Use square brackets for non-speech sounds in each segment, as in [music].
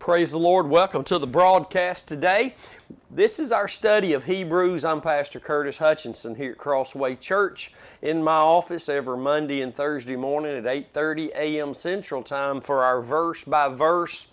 Praise the Lord. Welcome to the broadcast today. This is our study of Hebrews. I'm Pastor Curtis Hutchinson here at Crossway Church in my office every Monday and Thursday morning at 8:30 a.m. Central Time for our verse by verse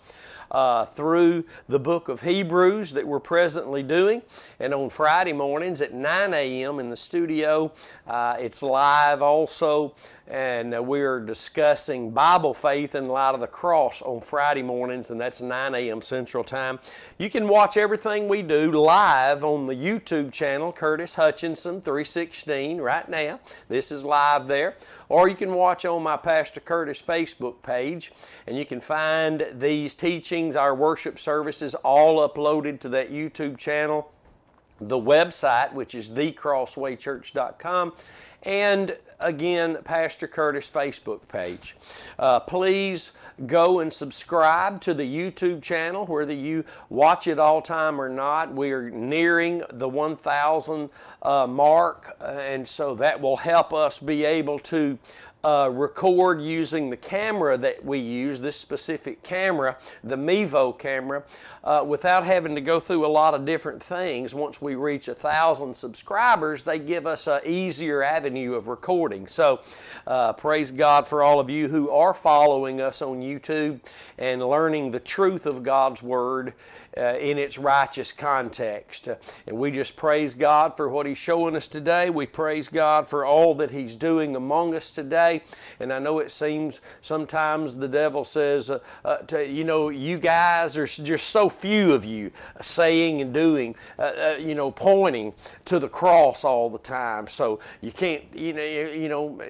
uh, through the book of Hebrews that we're presently doing. And on Friday mornings at 9 a.m. in the studio, uh, it's live also. And uh, we're discussing Bible faith in the light of the cross on Friday mornings, and that's 9 a.m. Central Time. You can watch everything we do live on the YouTube channel, Curtis Hutchinson 316, right now. This is live there. Or you can watch on my Pastor Curtis Facebook page, and you can find these teachings, our worship services, all uploaded to that YouTube channel the website, which is thecrosswaychurch.com, and again, Pastor Curtis Facebook page. Uh, please go and subscribe to the YouTube channel, whether you watch it all time or not. We are nearing the 1,000 uh, mark, and so that will help us be able to uh, record using the camera that we use, this specific camera, the Mevo camera, uh, without having to go through a lot of different things. Once we reach a thousand subscribers, they give us an easier avenue of recording. So, uh, praise God for all of you who are following us on YouTube and learning the truth of God's Word uh, in its righteous context. and we just praise God for what He's showing us today. We praise God for all that He's doing among us today. And I know it seems sometimes the devil says, uh, uh, to, you know, you guys are just so few of you saying and doing, uh, uh, you know, pointing to the cross all the time. So you can't, you know, you, you know,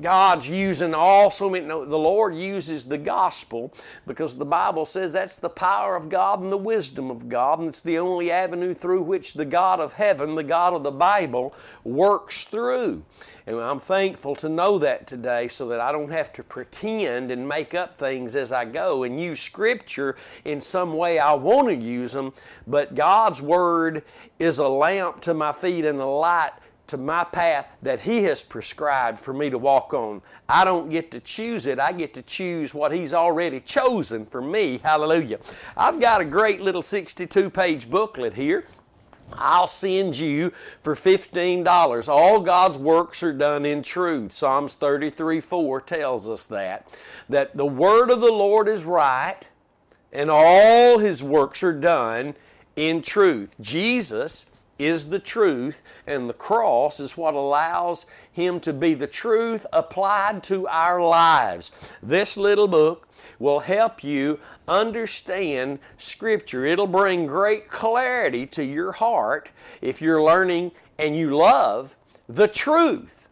God's using all so many. No, the Lord uses the gospel because the Bible says that's the power of God and the wisdom of God, and it's the only avenue through which the God of heaven, the God of the Bible, works through. And I'm thankful to know that today so that I don't have to pretend and make up things as I go and use Scripture in some way I want to use them. But God's Word is a lamp to my feet and a light to my path that He has prescribed for me to walk on. I don't get to choose it, I get to choose what He's already chosen for me. Hallelujah. I've got a great little 62 page booklet here. I'll send you for $15. All God's works are done in truth. Psalms 33 4 tells us that. That the word of the Lord is right and all his works are done in truth. Jesus is the truth, and the cross is what allows Him to be the truth applied to our lives. This little book will help you understand Scripture. It'll bring great clarity to your heart if you're learning and you love the truth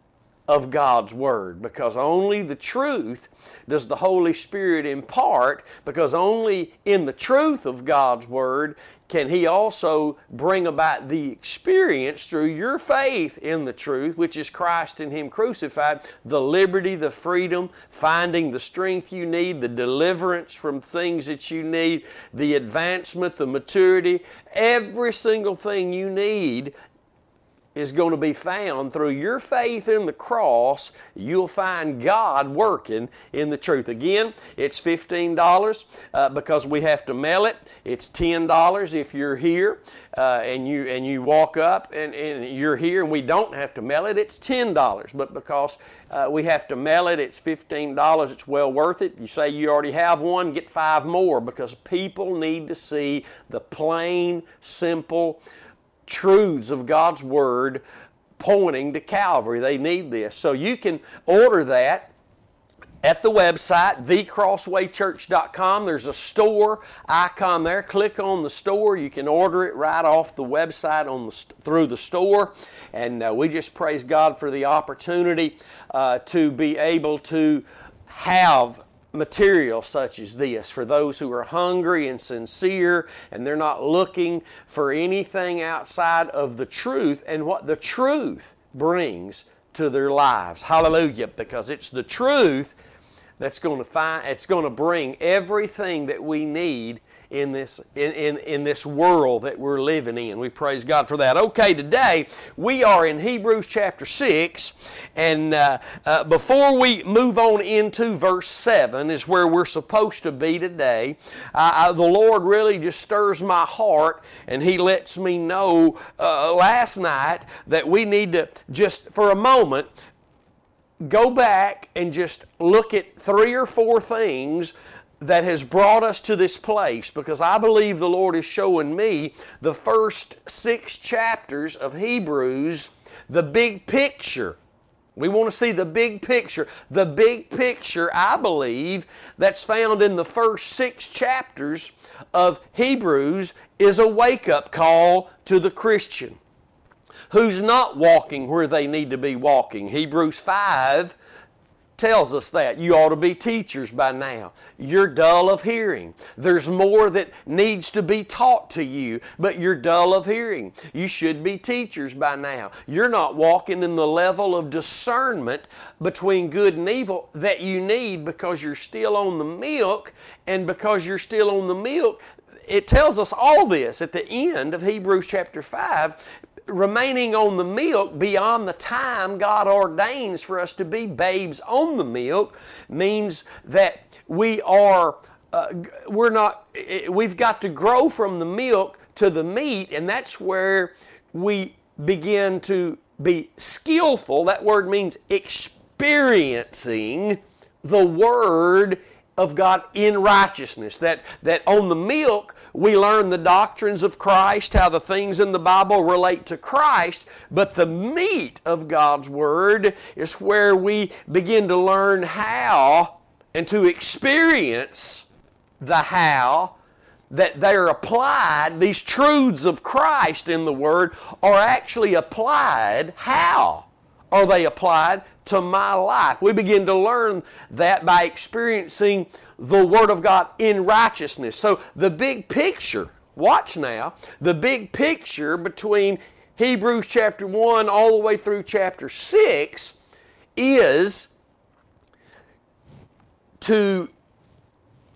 of God's Word because only the truth does the Holy Spirit impart because only in the truth of God's Word can He also bring about the experience through your faith in the truth, which is Christ and Him crucified, the liberty, the freedom, finding the strength you need, the deliverance from things that you need, the advancement, the maturity, every single thing you need is going to be found through your faith in the cross. You'll find God working in the truth. Again, it's $15 uh, because we have to mail it. It's $10 if you're here uh, and you and you walk up and, and you're here and we don't have to mail it. It's $10. But because uh, we have to mail it, it's $15. It's well worth it. You say you already have one, get five more because people need to see the plain, simple, truths of God's Word pointing to Calvary. They need this. So you can order that at the website, thecrosswaychurch.com. There's a store icon there. Click on the store. You can order it right off the website on the, through the store. And uh, we just praise God for the opportunity uh, to be able to have material such as this for those who are hungry and sincere and they're not looking for anything outside of the truth and what the truth brings to their lives. Hallelujah. Because it's the truth that's going to find it's going to bring everything that we need in this in, in, in this world that we're living in. We praise God for that. Okay, today we are in Hebrews chapter 6, and uh, uh, before we move on into verse 7 is where we're supposed to be today. Uh, the Lord really just stirs my heart, and He lets me know uh, last night that we need to just for a moment go back and just look at three or four things that has brought us to this place because I believe the Lord is showing me the first six chapters of Hebrews, the big picture. We want to see the big picture. The big picture, I believe, that's found in the first six chapters of Hebrews is a wake up call to the Christian who's not walking where they need to be walking. Hebrews 5 tells us that. You ought to be teachers by now. You're dull of hearing. There's more that needs to be taught to you, but you're dull of hearing. You should be teachers by now. You're not walking in the level of discernment between good and evil that you need because you're still on the milk, and because you're still on the milk, it tells us all this at the end of Hebrews chapter 5 remaining on the milk beyond the time God ordains for us to be babes on the milk means that we are uh, we're not we've got to grow from the milk to the meat and that's where we begin to be skillful that word means experiencing the word of God in righteousness. That, that on the milk, we learn the doctrines of Christ, how the things in the Bible relate to Christ, but the meat of God's Word is where we begin to learn how and to experience the how that they're applied, these truths of Christ in the Word are actually applied. How are they applied to my life. We begin to learn that by experiencing the Word of God in righteousness. So, the big picture, watch now, the big picture between Hebrews chapter 1 all the way through chapter 6 is to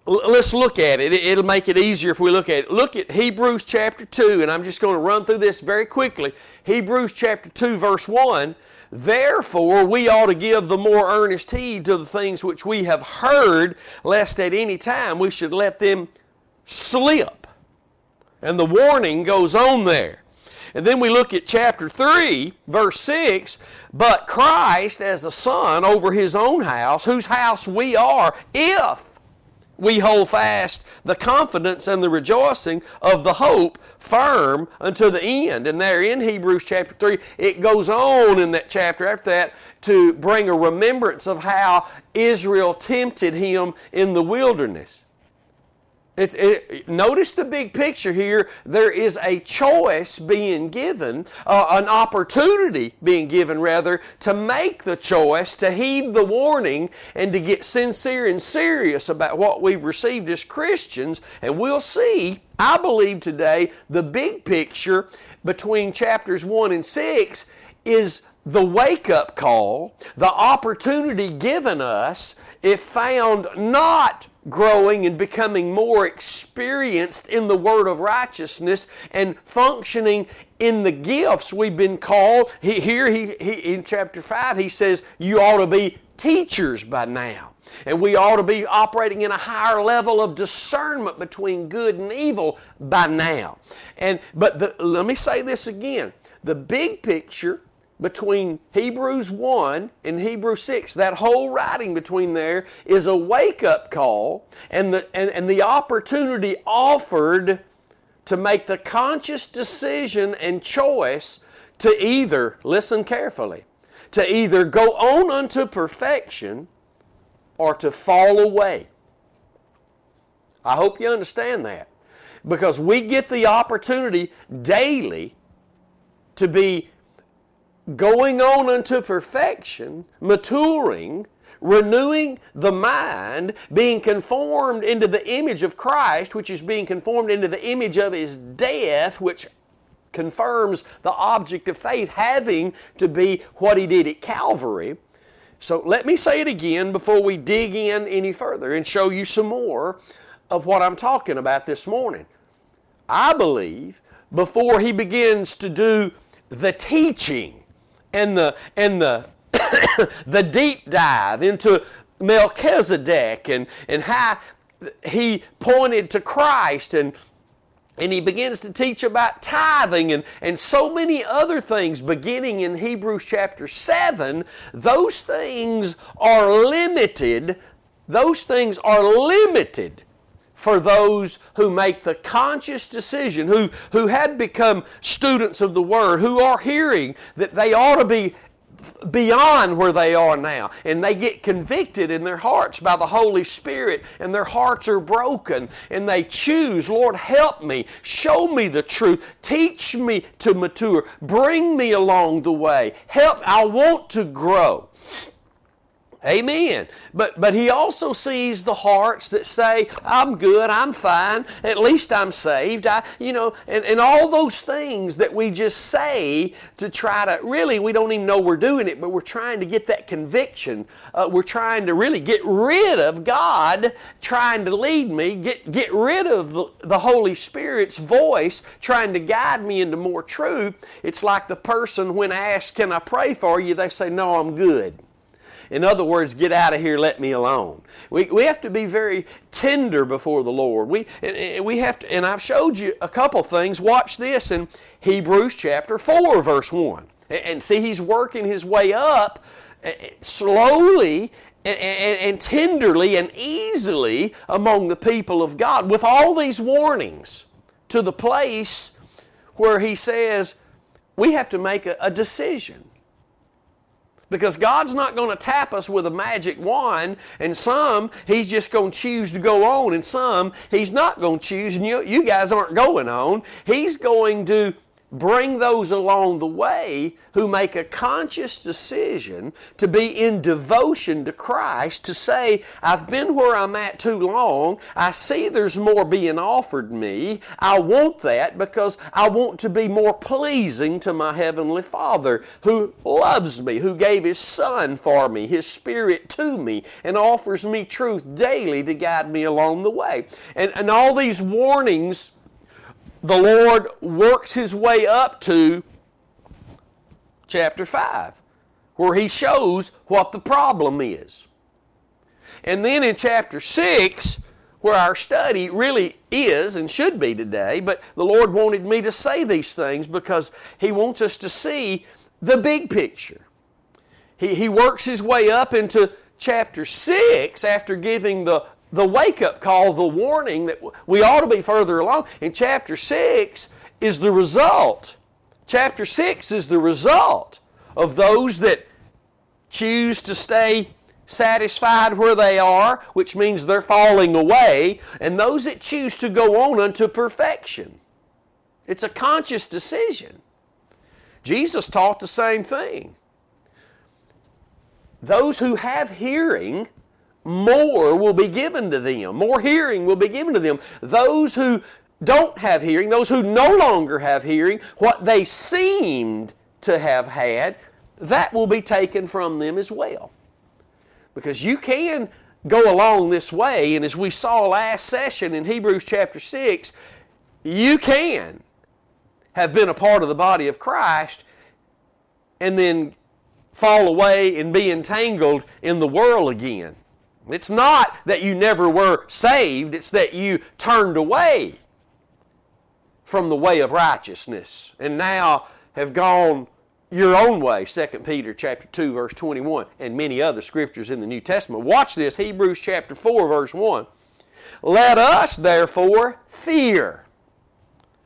let's look at it. It'll make it easier if we look at it. Look at Hebrews chapter 2, and I'm just going to run through this very quickly. Hebrews chapter 2, verse 1 Therefore, we ought to give the more earnest heed to the things which we have heard, lest at any time we should let them slip. And the warning goes on there. And then we look at chapter 3, verse 6 But Christ as a son over his own house, whose house we are, if we hold fast the confidence and the rejoicing of the hope firm unto the end. And there in Hebrews chapter 3, it goes on in that chapter after that to bring a remembrance of how Israel tempted him in the wilderness. It, it, notice the big picture here. There is a choice being given, uh, an opportunity being given, rather, to make the choice, to heed the warning, and to get sincere and serious about what we've received as Christians. And we'll see, I believe today, the big picture between chapters 1 and 6 is the wake up call, the opportunity given us if found not growing and becoming more experienced in the word of righteousness and functioning in the gifts we've been called. He, here he, he, in chapter 5, he says, You ought to be teachers by now. And we ought to be operating in a higher level of discernment between good and evil by now. And but the, let me say this again. The big picture between Hebrews 1 and Hebrews 6. That whole writing between there is a wake up call and the, and, and the opportunity offered to make the conscious decision and choice to either, listen carefully, to either go on unto perfection or to fall away. I hope you understand that. Because we get the opportunity daily to be going on unto perfection, maturing, renewing the mind, being conformed into the image of Christ, which is being conformed into the image of His death, which confirms the object of faith having to be what He did at Calvary. So let me say it again before we dig in any further and show you some more of what I'm talking about this morning. I believe before he begins to do the teaching and the and the [coughs] the deep dive into Melchizedek and, and how he pointed to Christ and and he begins to teach about tithing and, and so many other things beginning in Hebrews chapter 7. Those things are limited. Those things are limited for those who make the conscious decision, who, who have become students of the Word, who are hearing that they ought to be beyond where they are now. And they get convicted in their hearts by the Holy Spirit, and their hearts are broken, and they choose, Lord, help me, show me the truth, teach me to mature, bring me along the way, help, I want to grow. Amen. But but he also sees the hearts that say, I'm good, I'm fine, at least I'm saved. I you know, and, and all those things that we just say to try to really we don't even know we're doing it, but we're trying to get that conviction. Uh, we're trying to really get rid of God trying to lead me, get get rid of the, the Holy Spirit's voice trying to guide me into more truth. It's like the person when asked, Can I pray for you? They say, No, I'm good. In other words, get out of here, let me alone. We, we have to be very tender before the Lord. We, and, we have to, and I've showed you a couple things. Watch this in Hebrews chapter 4, verse 1. And see, he's working his way up eh, eh, slowly and, and, tenderly and easily among the people of God with all these warnings to the place where he says we have to make a decision. Because God's not going to tap us with a magic wand, and some He's just going to choose to go on, and some He's not going to choose, and you, you guys aren't going on. He's going to bring those along the way who make a conscious decision to be in devotion to Christ, to say, I've been where I'm at too long. I see there's more being offered me. I want that because I want to be more pleasing to my Heavenly Father who loves me, who gave His Son for me, His Spirit to me, and offers me truth daily to guide me along the way. And, and all these warnings the Lord works his way up to chapter 5, where he shows what the problem is. And then in chapter 6, where our study really is and should be today, but the Lord wanted me to say these things because He wants us to see the big picture. He, he works his way up into chapter 6 after giving the the wake up call, the warning that we ought to be further along. In chapter 6 is the result. Chapter 6 is the result of those that choose to stay satisfied where they are, which means they're falling away, and those that choose to go on unto perfection. It's a conscious decision. Jesus taught the same thing. Those who have hearing more will be given to them. More hearing will be given to them. Those who don't have hearing, those who no longer have hearing, what they seemed to have had, that will be taken from them as well. Because you can go along this way, and as we saw last session in Hebrews chapter 6, you can have been a part of the body of Christ and then fall away and be entangled in the world again. It's not that you never were saved, it's that you turned away from the way of righteousness. And now have gone your own way 2 peter chapter 2 verse 21 and many other scriptures in the new testament. Watch this hebrews chapter 4 verse 1 let us therefore fear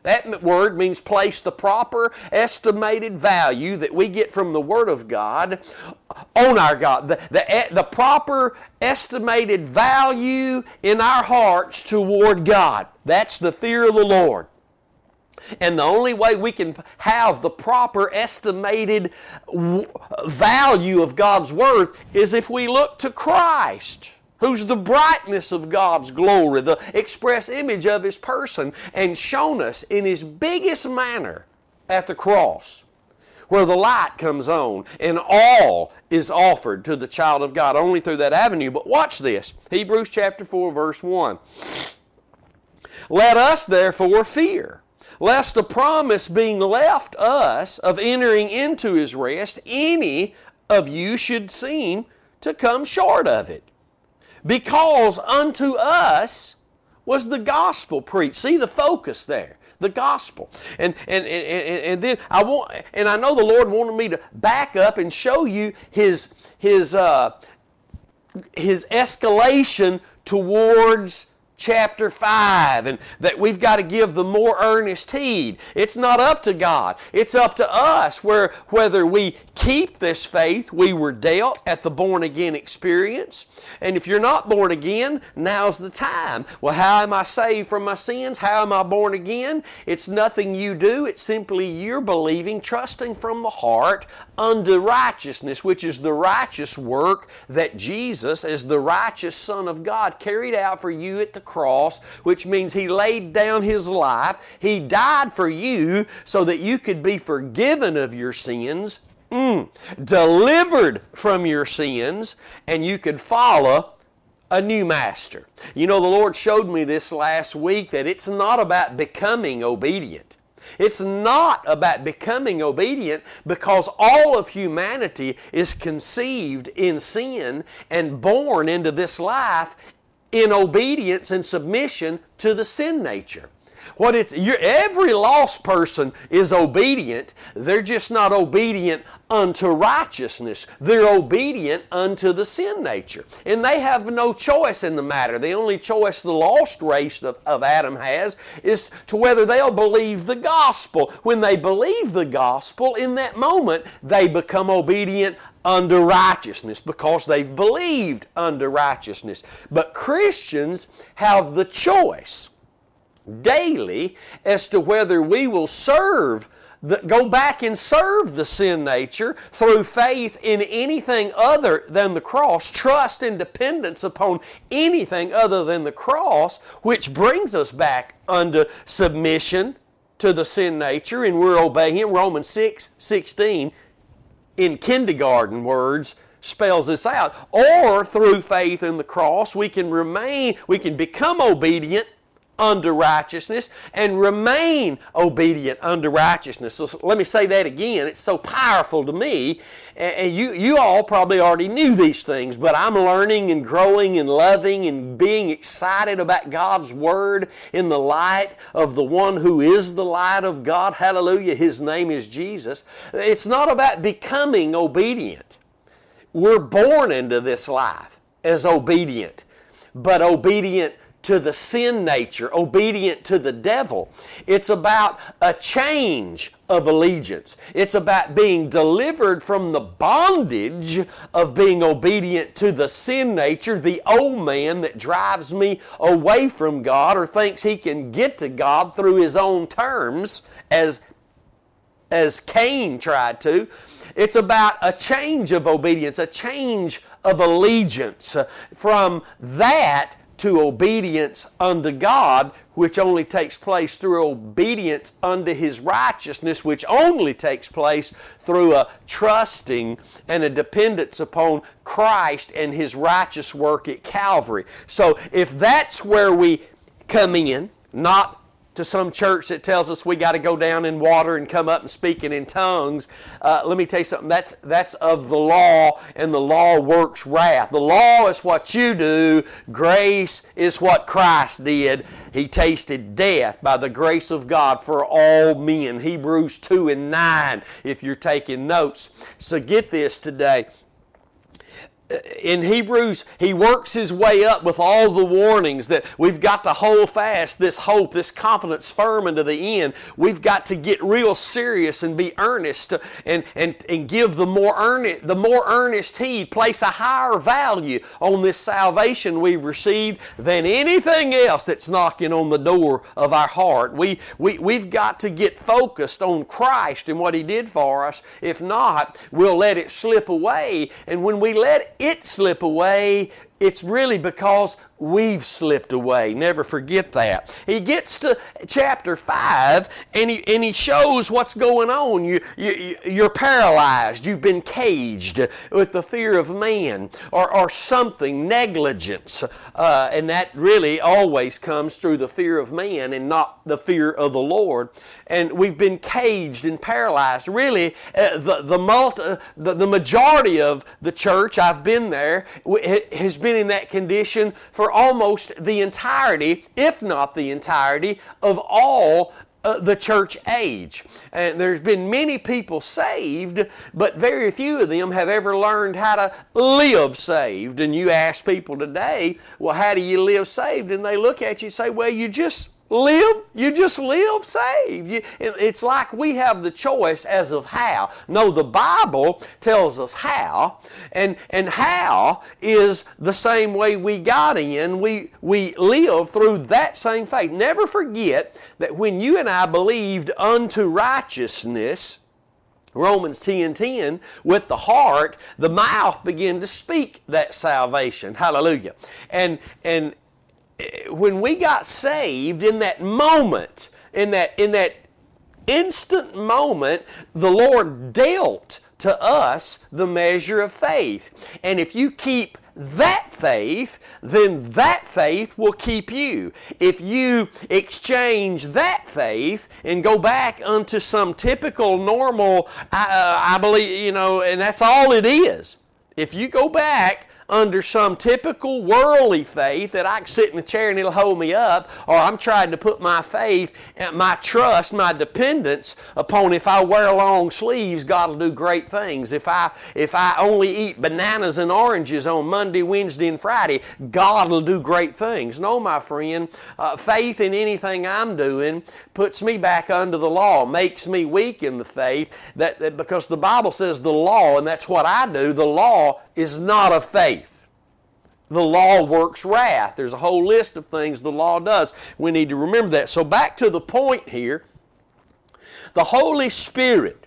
that word means place the proper estimated value that we get from the Word of God on our God. The, the, the proper estimated value in our hearts toward God. That's the fear of the Lord. And the only way we can have the proper estimated value of God's worth is if we look to Christ who's the brightness of God's glory, the express image of His person, and shown us in His biggest manner at the cross, where the light comes on and all is offered to the child of God only through that avenue. But watch this Hebrews chapter 4, verse 1. Let us therefore fear, lest the promise being left us of entering into his rest, any of you should seem to come short of it. Because unto us was the gospel preached. See the focus there the gospel. And, and, and, and then I want, and I know the Lord wanted me to back up and show you his, his, uh, his escalation towards chapter 5 and that we've got to give the more earnest heed. It's not up to God. It's up to us where whether we keep this faith we were dealt at the born again experience. And if you're not born again, now's the time. Well, how am I saved from my sins? How am I born again? It's nothing you do. It's simply you're believing, trusting from the heart unto righteousness, which is the righteous work that Jesus as the righteous son of God carried out for you at the cross, which means He laid down His life. He died for you so that you could be forgiven of your sins, mm, delivered from your sins, and you could follow a new master. You know, the Lord showed me this last week that it's not about becoming obedient. It's not about becoming obedient because all of humanity is conceived in sin and born into this life in obedience and submission to the sin nature. What it's every lost person is obedient. They're just not obedient unto righteousness. They're obedient unto the sin nature. And they have no choice in the matter. The only choice the lost race of, of Adam has is to whether they'll believe the gospel. When they believe the gospel, in that moment, they become obedient unto righteousness because they've believed unto righteousness. But Christians have the choice daily as to whether we will serve the, go back and serve the sin nature through faith in anything other than the cross, trust and dependence upon anything other than the cross, which brings us back unto submission to the sin nature and we're obeying Him. Romans 6 16 in kindergarten words spells this out. Or through faith in the cross, we can remain, we can become obedient unto righteousness and remain obedient unto righteousness. So let me say that again. It's so powerful to me. And you, you all probably already knew these things, but I'm learning and growing and loving and being excited about God's Word in the light of the one who is the light of God. Hallelujah. His name is Jesus. It's not about becoming obedient. We're born into this life as obedient, but obedient to the sin nature, obedient to the devil. It's about a change of allegiance. It's about being delivered from the bondage of being obedient to the sin nature, the old man that drives me away from God or thinks he can get to God through his own terms as as Cain tried to. It's about a change of obedience, a change of allegiance from that to obedience unto God, which only takes place through obedience unto His righteousness, which only takes place through a trusting and a dependence upon Christ and His righteous work at Calvary. So if that's where we come in, not to some church that tells us we got to go down in water and come up and speaking in tongues. Uh, let me tell you something. That's that's of the law, and the law works wrath. The law is what you do. Grace is what Christ did. He tasted death by the grace of God for all men. Hebrews two and nine. If you're taking notes, so get this today in Hebrews, he works his way up with all the warnings that we've got to hold fast this hope, this confidence firm into the end. We've got to get real serious and be earnest and, and, and give the more earnest, the more earnest heed, place a higher value on this salvation we've received than anything else that's knocking on the door of our heart. We, we, we've got to get focused on Christ and what he did for us. If not, we'll let it slip away. And when we let it slip away, it's really because we've slipped away. Never forget that. He gets to chapter 5 and he, and he shows what's going on. You, you, you're paralyzed. You've been caged with the fear of man or, or something, negligence. Uh, and that really always comes through the fear of man and not the fear of the Lord. And we've been caged and paralyzed. Really, uh, the, the, multi, the, the majority of the church, I've been there, has been in that condition for almost the entirety, if not the entirety, of all uh, the church age. And there's been many people saved, but very few of them have ever learned how to live saved. And you ask people today, well, how do you live saved? And they look at you and say, well, you just live, you just live saved. It's like we have the choice as of how. No, the Bible tells us how, and, and how is the same way we got in. We, we live through that same faith. Never forget that when you and I believed unto righteousness, Romans 10 10, with the heart, the mouth began to speak that salvation. Hallelujah. And, and when we got saved in that moment, in that, in that instant moment, the Lord dealt to us the measure of faith. And if you keep that faith, then that faith will keep you. If you exchange that faith and go back unto some typical, normal, uh, I believe, you know, and that's all it is. If you go back under some typical worldly faith that I can sit in a chair and it'll hold me up, or I'm trying to put my faith, my trust, my dependence upon if I wear long sleeves, God will do great things. If I if I only eat bananas and oranges on Monday, Wednesday, and Friday, God will do great things. No, my friend, uh, faith in anything I'm doing puts me back under the law, makes me weak in the faith. That, that because the Bible says the law, and that's what I do. The law is not of faith. The law works wrath. There's a whole list of things the law does. We need to remember that. So, back to the point here the Holy Spirit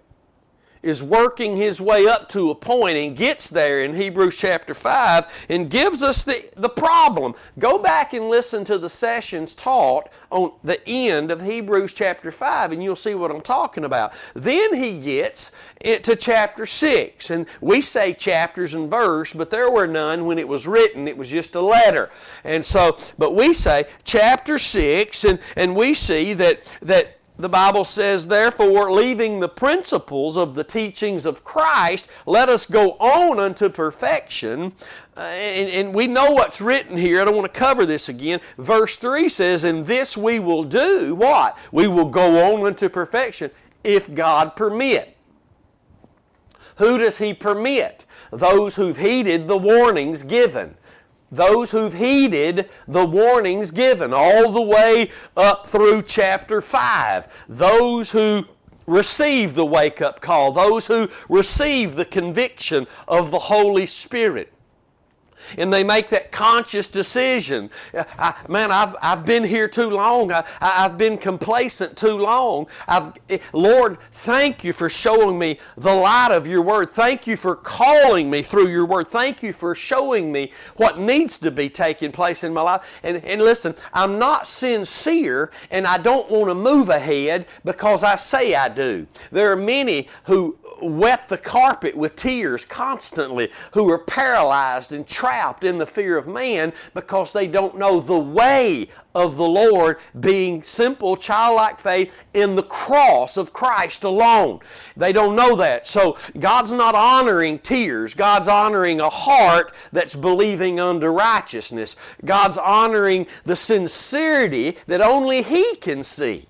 is working his way up to a point and gets there in Hebrews chapter 5 and gives us the, the problem. Go back and listen to the sessions taught on the end of Hebrews chapter 5 and you'll see what I'm talking about. Then he gets to chapter 6 and we say chapters and verse, but there were none when it was written. It was just a letter. And so, but we say chapter 6 and, and we see that, that the Bible says, therefore, leaving the principles of the teachings of Christ, let us go on unto perfection. Uh, and, and, we know what's written here. I don't want to cover this again. Verse 3 says, And this we will do, what? We will go on unto perfection if God permit. Who does He permit? Those who've heeded the warnings given those who've heeded the warnings given all the way up through chapter 5, those who receive the wake up call, those who receive the conviction of the Holy Spirit and they make that conscious decision. Uh, I, man, I've, I've been here too long. I, have been complacent too long. I've, eh, Lord, thank you for showing me the light of your word. Thank you for calling me through your word. Thank you for showing me what needs to be taking place in my life. And, and listen, I'm not sincere and I don't want to move ahead because I say I do. There are many who wet the carpet with tears constantly, who are paralyzed and trapped in the fear of man because they don't know the way of the Lord, being simple, childlike faith in the cross of Christ alone. They don't know that. So God's not honoring tears, God's honoring a heart that's believing unto righteousness. God's honoring the sincerity that only He can see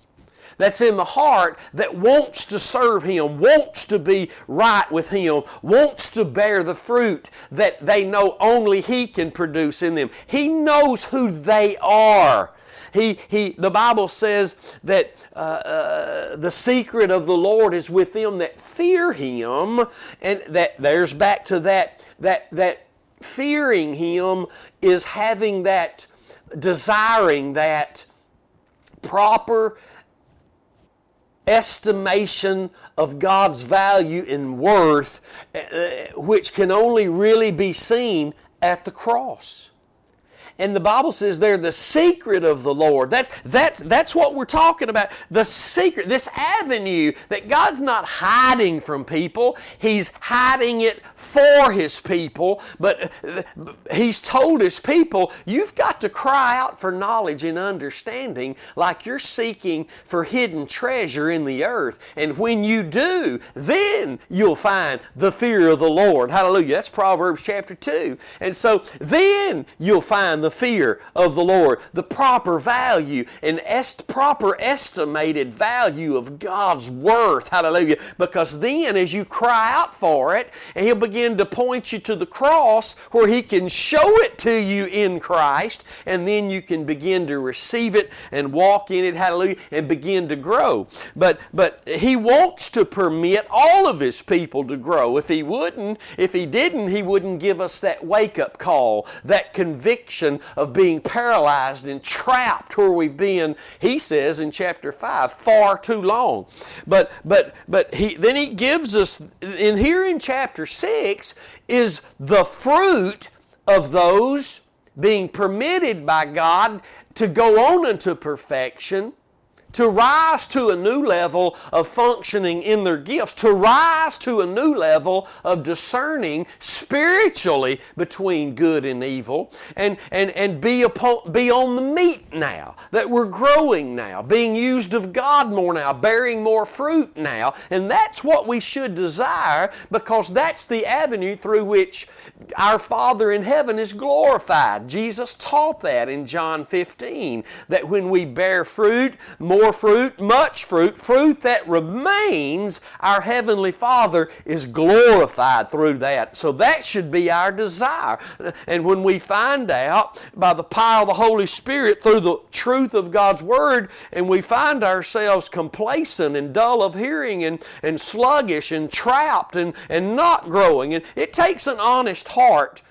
that's in the heart that wants to serve Him, wants to be right with Him, wants to bear the fruit that they know only He can produce in them. He knows who they are. He, he, the Bible says that uh, uh, the secret of the Lord is with them that fear Him, and that there's back to that that that fearing Him is having that desiring that proper estimation of God's value and worth, uh, which can only really be seen at the cross. And the Bible says they're the secret of the Lord. That's, that's, that's what we're talking about. The secret, this avenue that God's not hiding from people, He's hiding it for His people. But uh, He's told His people, you've got to cry out for knowledge and understanding like you're seeking for hidden treasure in the earth. And when you do, then you'll find the fear of the Lord. Hallelujah. That's Proverbs chapter 2. And so then you'll find the the fear of the Lord, the proper value and est- proper estimated value of God's worth. Hallelujah. Because then, as you cry out for it, and He'll begin to point you to the cross where He can show it to you in Christ, and then you can begin to receive it and walk in it. Hallelujah. And begin to grow. But but He wants to permit all of His people to grow. If He wouldn't, if He didn't, He wouldn't give us that wake up call, that conviction of being paralyzed and trapped where we've been, he says in chapter 5, far too long. But but but he then he gives us in here in chapter 6 is the fruit of those being permitted by God to go on unto perfection to rise to a new level of functioning in their gifts, to rise to a new level of discerning spiritually between good and evil, and, and, and be, upon, be on the meat now, that we're growing now, being used of God more now, bearing more fruit now. And that's what we should desire because that's the avenue through which our Father in heaven is glorified. Jesus taught that in John 15, that when we bear fruit, more more fruit, much fruit, fruit that remains, our Heavenly Father is glorified through that. So that should be our desire. And when we find out by the power of the Holy Spirit through the truth of God's Word, and we find ourselves complacent and dull of hearing and, and sluggish and trapped and, and not growing, and it takes an honest heart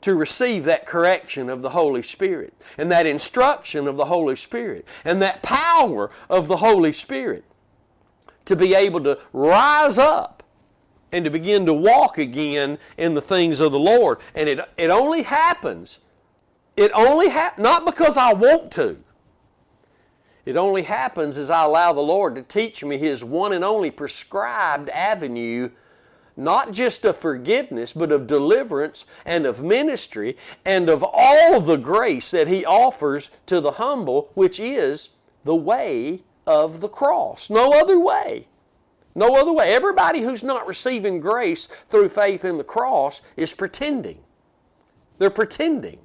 to receive that correction of the Holy Spirit and that instruction of the Holy Spirit and that power of the Holy Spirit to be able to rise up and to begin to walk again in the things of the Lord. And it, it only happens, it only happens, not because I want to. It only happens as I allow the Lord to teach me His one and only prescribed avenue not just of forgiveness, but of deliverance and of ministry and of all the grace that He offers to the humble, which is the way of the cross. No other way. No other way. Everybody who's not receiving grace through faith in the cross is pretending. They're pretending.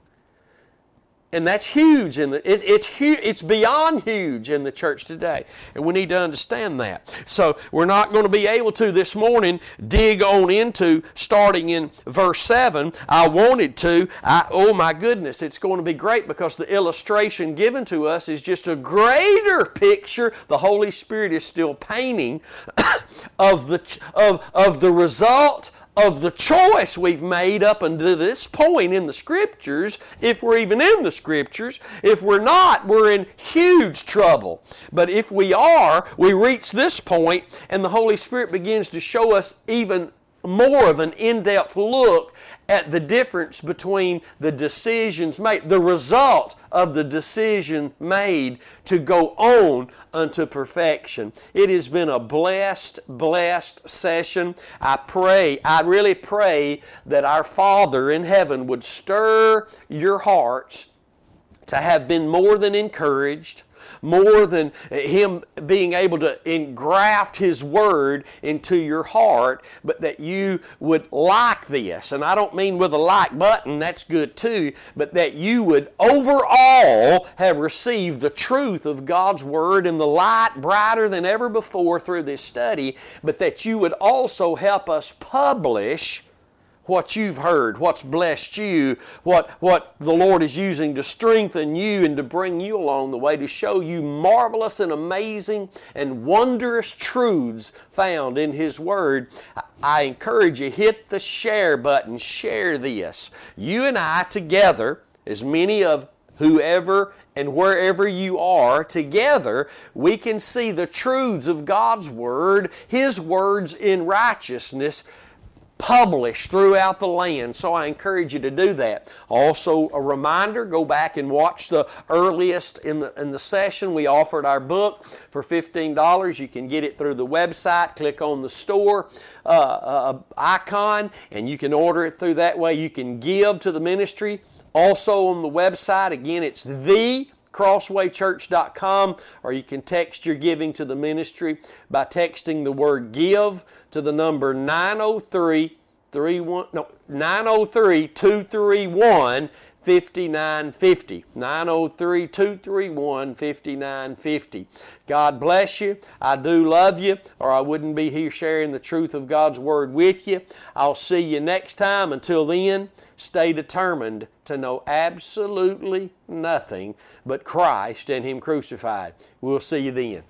And that's huge in the it, it's it's beyond huge in the church today. And we need to understand that. So we're not going to be able to this morning dig on into starting in verse 7. I wanted to. I, oh my goodness, it's going to be great because the illustration given to us is just a greater picture the Holy Spirit is still painting [coughs] of the of, of the result of the choice we've made up until this point in the Scriptures, if we're even in the Scriptures. If we're not, we're in huge trouble. But if we are, we reach this point, and the Holy Spirit begins to show us even more of an in depth look at the difference between the decisions made, the result of the decision made to go on unto perfection. It has been a blessed, blessed session. I pray, I really pray that our Father in heaven would stir your hearts to have been more than encouraged more than Him being able to engraft His Word into your heart, but that you would like this. And I don't mean with a like button, that's good too, but that you would overall have received the truth of God's Word in the light brighter than ever before through this study, but that you would also help us publish what you've heard, what's blessed you, what, what the Lord is using to strengthen you and to bring you along the way, to show you marvelous and amazing and wondrous truths found in His Word. I encourage you, hit the share button, share this. You and I together, as many of whoever and wherever you are, together we can see the truths of God's Word, His words in righteousness published throughout the land. So I encourage you to do that. Also, a reminder go back and watch the earliest in the, in the session. We offered our book for $15. You can get it through the website. Click on the store uh, uh, icon and you can order it through that way. You can give to the ministry. Also on the website, again, it's the crosswaychurch.com, or you can text your giving to the ministry by texting the word give to the number 903 31 no 903 231 5950. 903 231 5950. God bless you. I do love you, or I wouldn't be here sharing the truth of God's Word with you. I'll see you next time. Until then, stay determined to know absolutely nothing but Christ and Him crucified. We'll see you then.